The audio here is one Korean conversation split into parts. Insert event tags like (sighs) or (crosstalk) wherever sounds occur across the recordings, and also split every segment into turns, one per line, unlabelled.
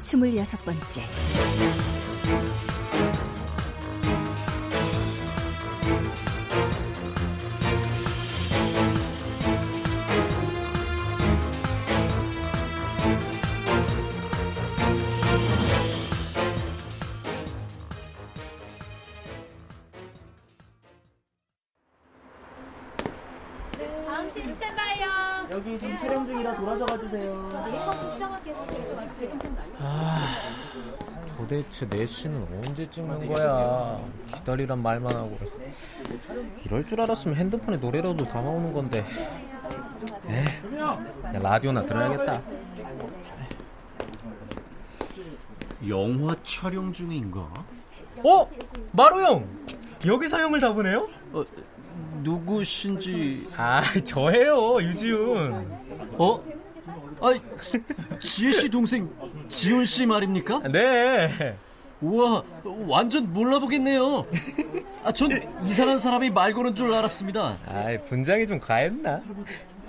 스물여섯 번째
도대체 내시는 언제 찍는 거야? 기다리란 말만 하고. 이럴 줄 알았으면 핸드폰에 노래라도 담아오는 건데. 에, 야, 라디오나 들어야겠다.
영화 촬영 중인가?
어? 마루 형! 여기서 형을 다 보네요?
어, 누구신지
아, 저예요, 유지훈.
어? 아, 지혜 씨 동생 지훈 씨 말입니까?
네.
우와, 완전 몰라보겠네요. 아, 전 이상한 사람이 말 거는 줄 알았습니다.
아, 분장이 좀 과했나?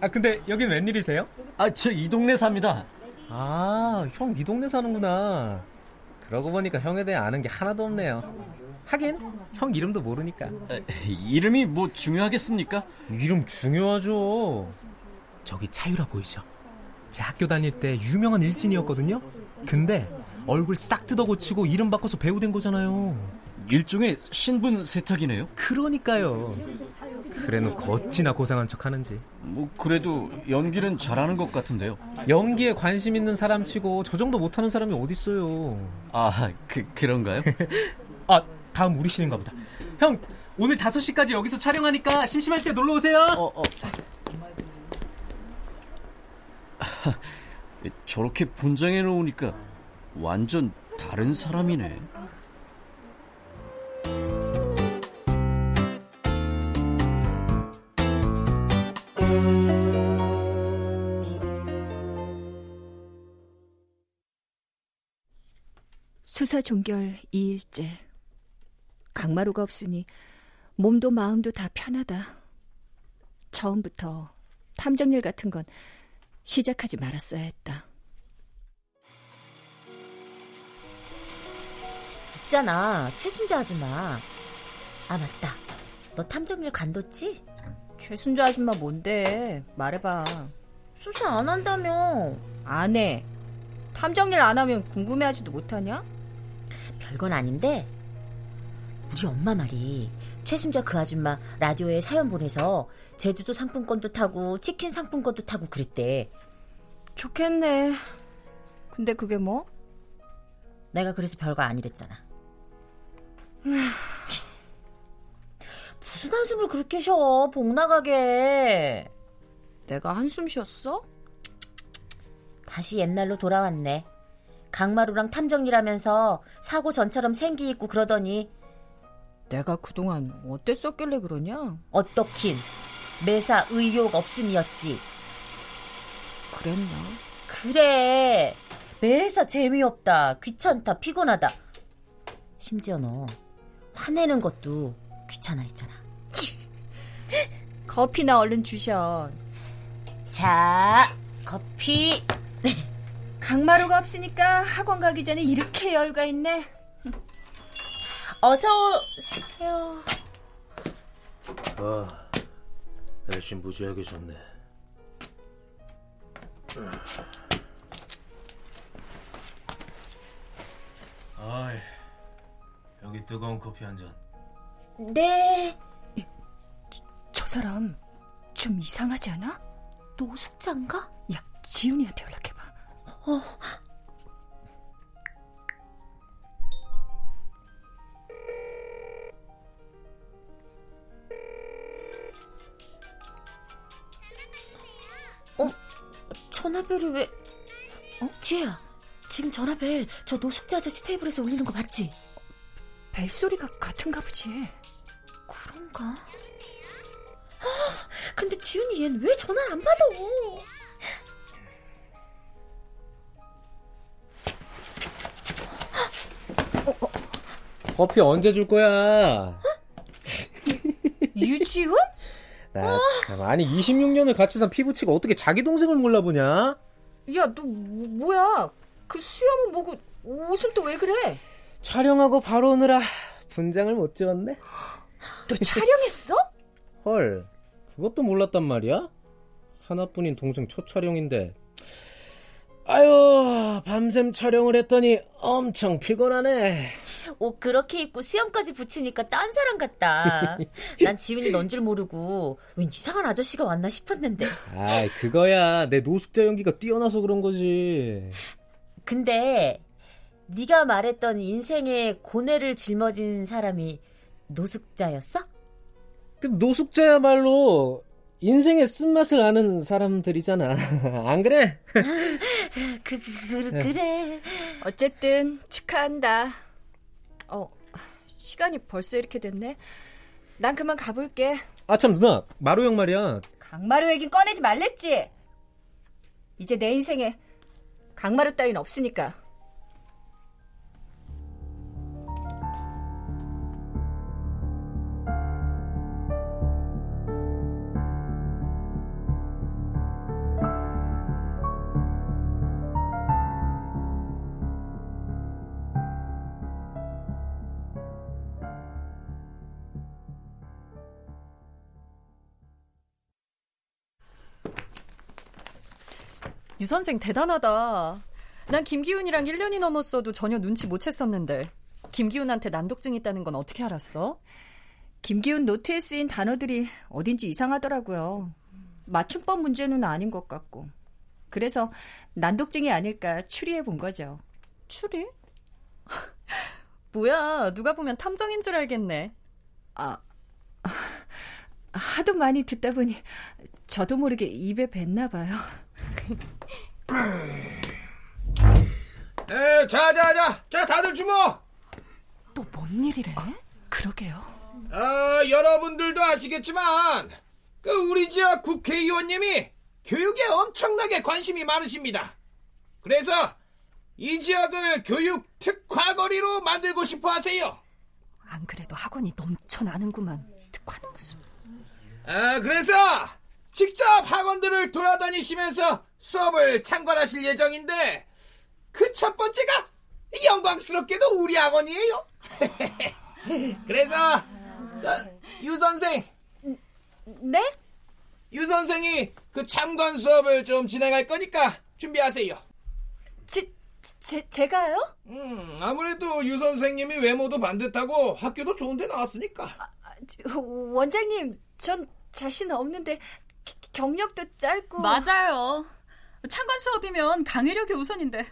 아, 근데 여긴 웬일이세요?
아, 저 이 동네 삽니다.
아, 형 이 동네 사는구나. 그러고 보니까 형에 대해 아는 게 하나도 없네요. 하긴, 형 이름도 모르니까.
아, 이름이 뭐 중요하겠습니까?
이름 중요하죠. 저기 차유라 보이죠? 제 학교 다닐 때 유명한 일진이었거든요? 근데 얼굴 싹 뜯어 고치고 이름 바꿔서 배우 된 거잖아요.
일종의 신분 세탁이네요.
그러니까요. 그래 놓고 어찌나 고상한 척 하는지.
뭐 그래도 연기는 잘하는 것 같은데요.
연기에 관심 있는 사람 치고 저 정도 못하는 사람이 어딨어요.
아, 그 그런가요? (laughs)
아, 다음 우리 씨인가 보다. 형, 오늘 5시까지 여기서 촬영하니까 심심할 때 놀러 오세요.
어, 어. (laughs) 저렇게 분장해 놓으니까 완전 다른 사람이네.
수사 종결 2일째 강마루가 없으니 몸도 마음도 다 편하다. 처음부터 탐정일 같은 건 시작하지 말았어야 했다
있잖아, 최순자 아줌마. 아, 맞다. 너 탐정일 관뒀지?
최순자 아줌마 뭔데? 말해봐.
수사 안 한다며.
안 해. 탐정일 안 하면 궁금해하지도 못하냐?
별건 아닌데. 우리 엄마 말이 최순자 그 아줌마 라디오에 사연 보내서 제주도 상품권도 타고 치킨 상품권도 타고 그랬대.
좋겠네. 근데 그게 뭐?
내가 그래서 별거 아니랬잖아. (sighs) 무슨 한숨을 그렇게 쉬어? 복 나가게.
내가 한숨 쉬었어?
다시 옛날로 돌아왔네. 강마루랑 탐정일하면서 사고 전처럼 생기 있고 그러더니
내가 그동안 어땠었길래 그러냐?
어떻긴 매사 의욕 없음이었지.
그랬나?
그래. 매사 재미없다. 귀찮다. 피곤하다. 심지어 너 화내는 것도 귀찮아 했잖아.
커피나 얼른 주셔.
자, 커피. (laughs)
강마루가 없으니까 학원 가기 전에 이렇게 여유가 있네.
어서 오세요.
아, 날씨 무지하게 좋네. 아이, 여기 뜨거운 커피 한 잔.
네.
저 사람 좀 이상하지 않아?
노숙자인가?
야, 지훈이한테 연락해봐.
어. 어? 전화벨이 왜? 어? 지혜야, 지금 전화벨 저 노숙자 아저씨 테이블에서 울리는 거 맞지?
벨소리가 같은가 보지.
그런가? 아, 근데 지훈이 얜왜 전화를 안 받아?
커피 언제 줄 거야?
유지훈?
나 참, 아니 26년을 같이 산 피부치가 어떻게 자기 동생을 몰라보냐?
야, 너 뭐- 뭐야? 그 수염은 뭐고 옷은 또 왜 그래?
촬영하고 바로 오느라 분장을 못 지웠네.
너 촬영했어? (laughs)
헐, 그것도 몰랐단 말이야? 하나뿐인 동생 첫 촬영인데. 아유, 밤샘 촬영을 했더니 엄청 피곤하네.
옷 그렇게 입고 수염까지 붙이니까 딴 사람 같다. (laughs) 난 지훈이 넌 줄 모르고 웬 이상한 아저씨가 왔나 싶었는데.
아이, 그거야. 내 노숙자 연기가 뛰어나서 그런 거지.
근데 네가 말했던 인생의 고뇌를 짊어진 사람이 노숙자였어?
그 노숙자야말로 인생의 쓴맛을 아는 사람들이잖아. (laughs) 안 그래? (laughs)
그, 그, 그 그래.
어쨌든 축하한다. 어, 시간이 벌써 이렇게 됐네. 난 그만 가볼게.
아, 참, 누나. 마루 형 말이야.
강마루 얘긴 꺼내지 말랬지. 이제 내 인생에 강마루 따윈 없으니까.
유 선생 대단하다. 난 김기훈이랑 1년이 넘었어도 전혀 눈치 못 챘었는데. 김기훈한테 난독증 있다는 건 어떻게 알았어?
김기훈 노트에 쓰인 단어들이 어딘지 이상하더라고요. 맞춤법 문제는 아닌 것 같고. 그래서 난독증이 아닐까 추리해 본 거죠.
추리? (laughs) 뭐야, 누가 보면 탐정인 줄 알겠네.
아, (laughs) 하도 많이 듣다 보니 저도 모르게 입에 뱉나 봐요.
에, 자, 자, 자, 자, 다들 주목!
또 뭔 일이래?
그러게요.
아, 여러분들도 아시겠지만, 그 우리 지역 국회의원님이 교육에 엄청나게 관심이 많으십니다. 그래서 이 지역을 교육 특화거리로 만들고 싶어 하세요.
안 그래도 학원이 넘쳐나는구만. 특화는 무슨.
아, 그래서 직접 학원들을 돌아다니시면서 수업을 참관하실 예정인데, 그 첫 번째가 영광스럽게도 우리 학원이에요. (laughs) 그래서 어, 유 선생,
네?
유 선생이 그 참관 수업을 좀 진행할 거니까 준비하세요.
제, 제, 제가요?
음, 아무래도 유 선생님이 외모도 반듯하고 학교도 좋은데 나왔으니까.
아, 저, 원장님, 전 자신 없는데 기- 경력도 짧고
맞아요. 참관 수업이면 강의력이 우선인데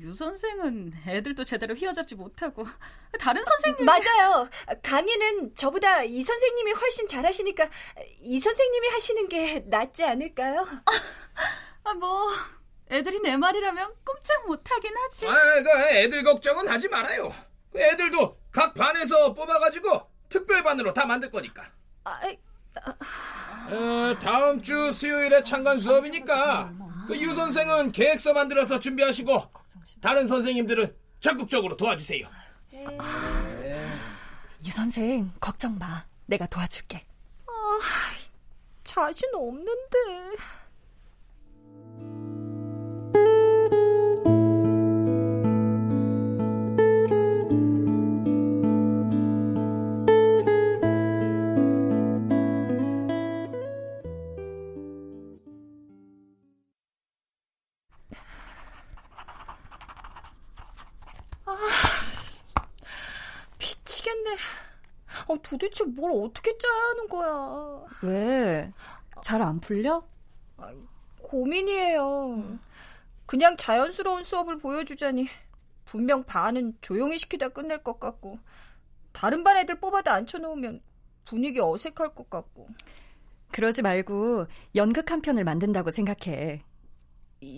유 선생은 애들도 제대로 휘어잡지 못하고 다른 선생님
맞아요. 강의는 저보다 이 선생님이 훨씬 잘하시니까 이 선생님이 하시는 게 낫지 않을까요?
아, 뭐 애들이 내 말이라면 꼼짝 못하긴 하지.
아, 그 애들 걱정은 하지 말아요. 그 애들도 각 반에서 뽑아가지고 특별반으로 다 만들 거니까.
아,
어, 다음 주 수요일에 참관 수업이니까 그 유 선생은 계획서 만들어서 준비하시고 다른 선생님들은 적극적으로 도와주세요.
유 선생, 걱정 마. 내가 도와줄게.
자신 없는데. 뭘 어떻게 짜야 하는 거야?
왜? 잘 안 풀려?
고민이에요. 그냥 자연스러운 수업을 보여주자니 분명 반은 조용히 시키다 끝낼 것 같고 다른 반 애들 뽑아다 앉혀놓으면 분위기 어색할 것 같고
그러지 말고 연극 한 편을 만든다고 생각해.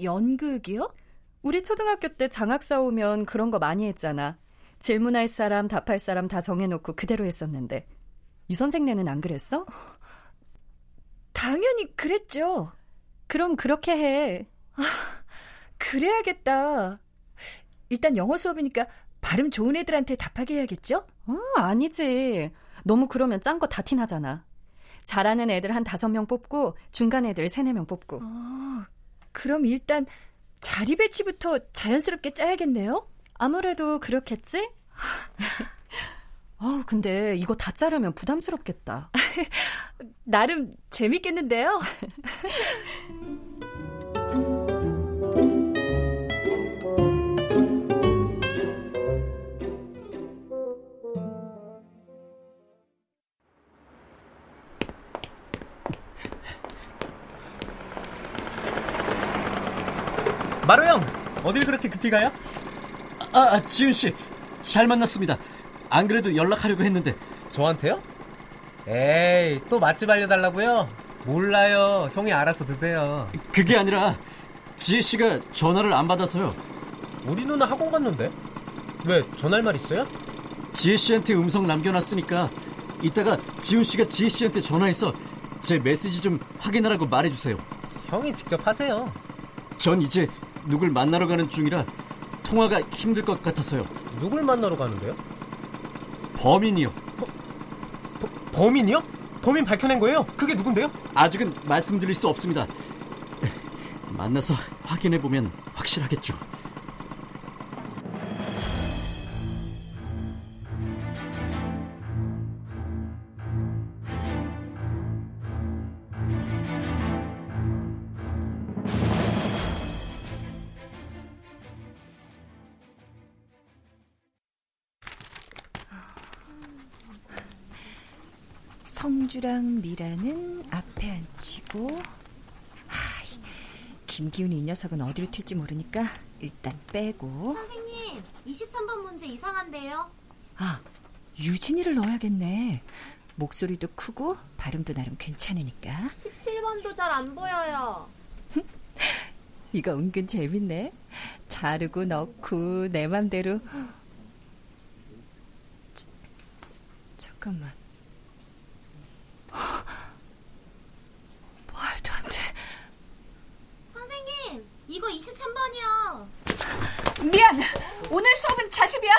연극이요?
우리 초등학교 때 장학사 오면 그런 거 많이 했잖아. 질문할 사람, 답할 사람 다 정해놓고 그대로 했었는데. 유 선생네는 안 그랬어?
당연히 그랬죠.
그럼 그렇게 해.
아, 그래야겠다. 일단 영어 수업이니까 발음 좋은 애들한테 답하게 해야겠죠?
어, 아니지. 너무 그러면 짠 거 다 티나잖아. 잘하는 애들 한 다섯 명 뽑고 중간 애들 세네 명 뽑고.
어, 그럼 일단 자리 배치부터 자연스럽게 짜야겠네요?
아무래도 그렇겠지? (laughs) 어 근데 이거 다 자르면 부담스럽겠다. (laughs)
나름 재밌겠는데요?
마루 형, 어딜 그렇게 급히 가요?
아, 아 지훈 씨, 잘 만났습니다. 안 그래도 연락하려고 했는데.
저한테요? 에이, 또 맛집 알려달라고요? 몰라요. 형이 알아서 드세요.
그게 아니라 지혜 씨가 전화를 안 받아서요.
우리 누나 학원 갔는데? 왜 전할 말 있어요?
지혜 씨한테 음성 남겨놨으니까 이따가 지훈 씨가 지혜 씨한테 전화해서 제 메시지 좀 확인하라고 말해주세요.
형이 직접 하세요.
전 이제 누굴 만나러 가는 중이라 통화가 힘들 것 같아서요.
누굴 만나러 가는데요?
범인이요.
버, 범인이요? 범인 밝혀낸 거예요? 그게 누군데요?
아직은 말씀드릴 수 없습니다. 만나서 확인해 보면 확실하겠죠.
성주랑 미라는 앞에 앉히고 하이, 김기훈이 이 녀석은 어디로 튈지 모르니까 일단 빼고.
선생님 23번 문제 이상한데요?
아 유진이를 넣어야겠네. 목소리도 크고 발음도 나름 괜찮으니까.
17번도 잘 안 보여요.
이거 은근 재밌네. 자르고 넣고 내 맘대로. 자, 잠깐만 말도 안 돼.
선생님, 이거 23번이요.
미안. 오늘 수업은 자습이야.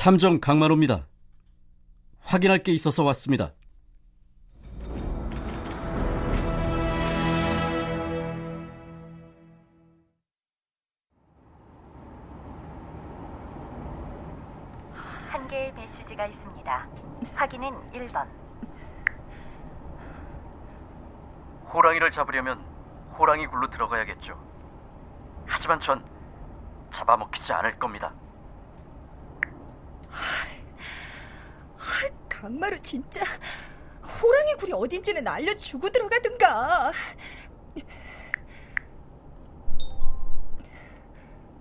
탐정 강만호입니다. 확인할 게 있어서 왔습니다.
한 개의 메시지가 있습니다. 확인은 1번.
호랑이를 잡으려면 호랑이 굴로 들어가야겠죠. 하지만 전 잡아먹히지 않을 겁니다.
강마루 진짜 호랑이 굴이 어딘지는 알려주고 들어가든가.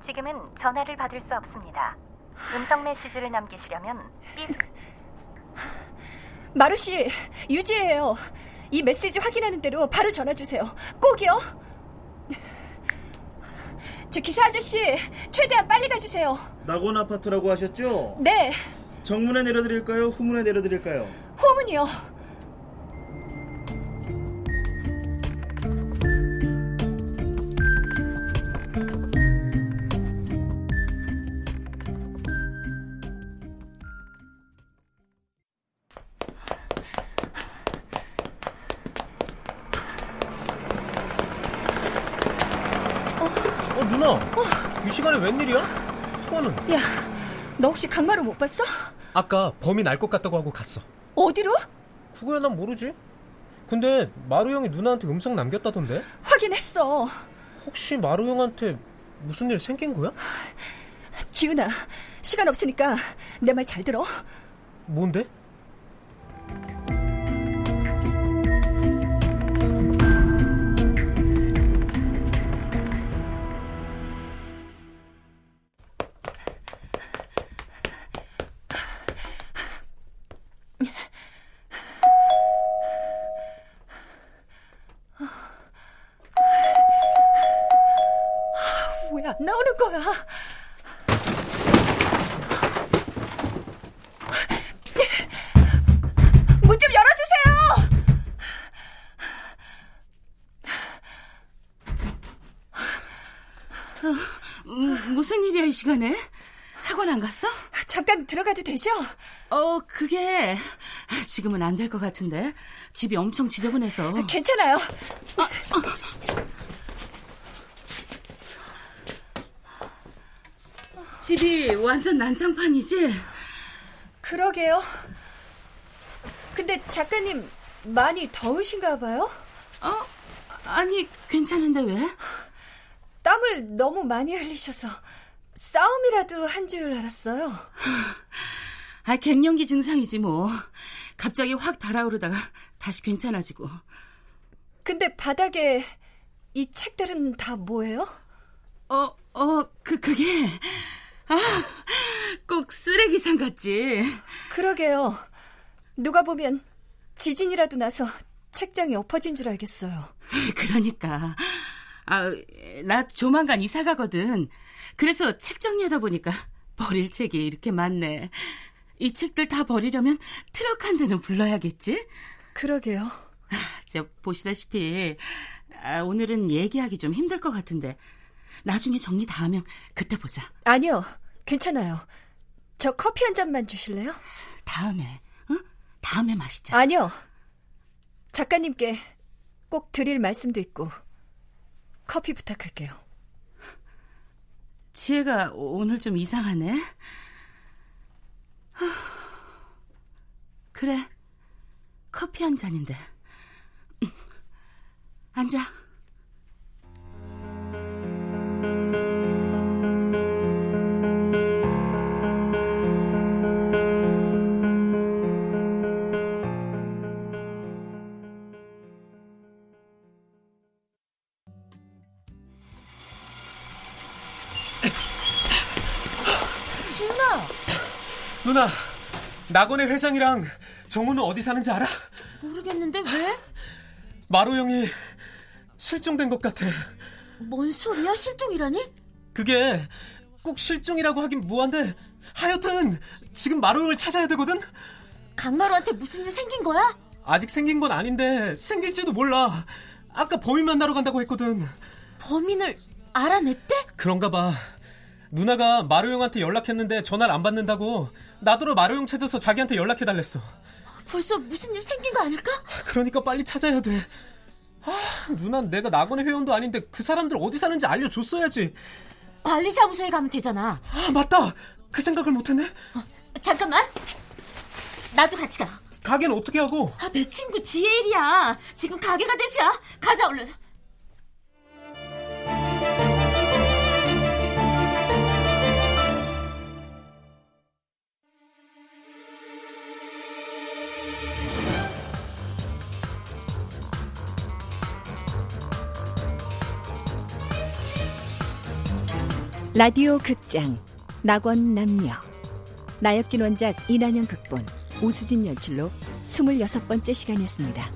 지금은 전화를 받을 수 없습니다. 음성 메시지를 남기시려면 삐
마루 씨, 유지해요. 이 메시지 확인하는 대로 바로 전화 주세요. 꼭이요. 저 기사 아저씨, 최대한 빨리 가주세요.
낙원 아파트라고 하셨죠?
네.
정문에 내려드릴까요? 후문에 내려드릴까요?
후문이요.
누나, 이 시간에 웬일이야? 학원은?
야, 너 혹시 강마루 못 봤어?
아까 범인 알 것 같다고 하고 갔어.
어디로?
그거야 난 모르지. 근데 마루 형이 누나한테 음성 남겼다던데?
확인했어.
혹시 마루 형한테 무슨 일 생긴 거야?
지훈아, 시간 없으니까 내 말 잘 들어.
뭔데?
시간에? 학원 안 갔어?
잠깐 들어가도 되죠?
어, 그게 지금은 안 될 것 같은데 집이 엄청 지저분해서.
괜찮아요.
집이 완전 난장판이지?
그러게요. 근데 작가님 많이 더우신가 봐요?
어? 아니 괜찮은데 왜?
땀을 너무 많이 흘리셔서 싸움이라도 한 줄 알았어요.
아, 갱년기 증상이지 뭐. 갑자기 확 달아오르다가 다시 괜찮아지고.
근데 바닥에 이 책들은 다 뭐예요?
어, 어, 그, 그게. 아, 꼭 쓰레기상 같지.
그러게요. 누가 보면 지진이라도 나서 책장이 엎어진 줄 알겠어요.
그러니까. 아, 나 조만간 이사 가거든. 그래서 책 정리하다 보니까 (laughs) 버릴 책이 이렇게 많네. 이 책들 다 버리려면 트럭 한 대는 불러야겠지?
그러게요.
저 보시다시피 아, 오늘은 얘기하기 좀 힘들 것 같은데 나중에 정리 다 하면 그때 보자.
아니요. 괜찮아요. 저 커피 한 잔만 주실래요?
다음에, 응? 다음에 마시자.
아니요. 작가님께 꼭 드릴 말씀도 있고 커피 부탁할게요.
지혜가 오늘 좀 이상하네. 그래. 커피 한 잔인데. 앉아.
지훈아.
누나, 낙원의 회장이랑 정우는 어디 사는지 알아?
모르겠는데 왜?
마루 형이 실종된 것 같아.
뭔 소리야? 실종이라니?
그게 꼭 실종이라고 하긴 뭐한데 하여튼 지금 마루 형을 찾아야 되거든?
강마루한테 무슨 일 생긴 거야?
아직 생긴 건 아닌데 생길지도 몰라. 아까 범인 만나러 간다고 했거든.
범인을 알아냈대?
그런가 봐. 누나가 마루 형한테 연락했는데 전화를 안 받는다고 나더러 마루 형 찾아서 자기한테 연락해 달랬어.
벌써 무슨 일 생긴 거 아닐까?
그러니까 빨리 찾아야 돼. 아, 누난 내가 낙원의 회원도 아닌데 그 사람들 어디 사는지 알려줬어야지.
관리사무소에 가면 되잖아.
아, 맞다. 그 생각을 못했네.
어, 잠깐만. 나도 같이 가.
가게는 어떻게 하고?
아, 내 친구 지혜일이야. 지금 가게가 대수야. 가자 얼른.
라디오 극장 낙원 남녀 나혁진 원작 이난영 극본 오수진 연출로 26번째 시간이었습니다.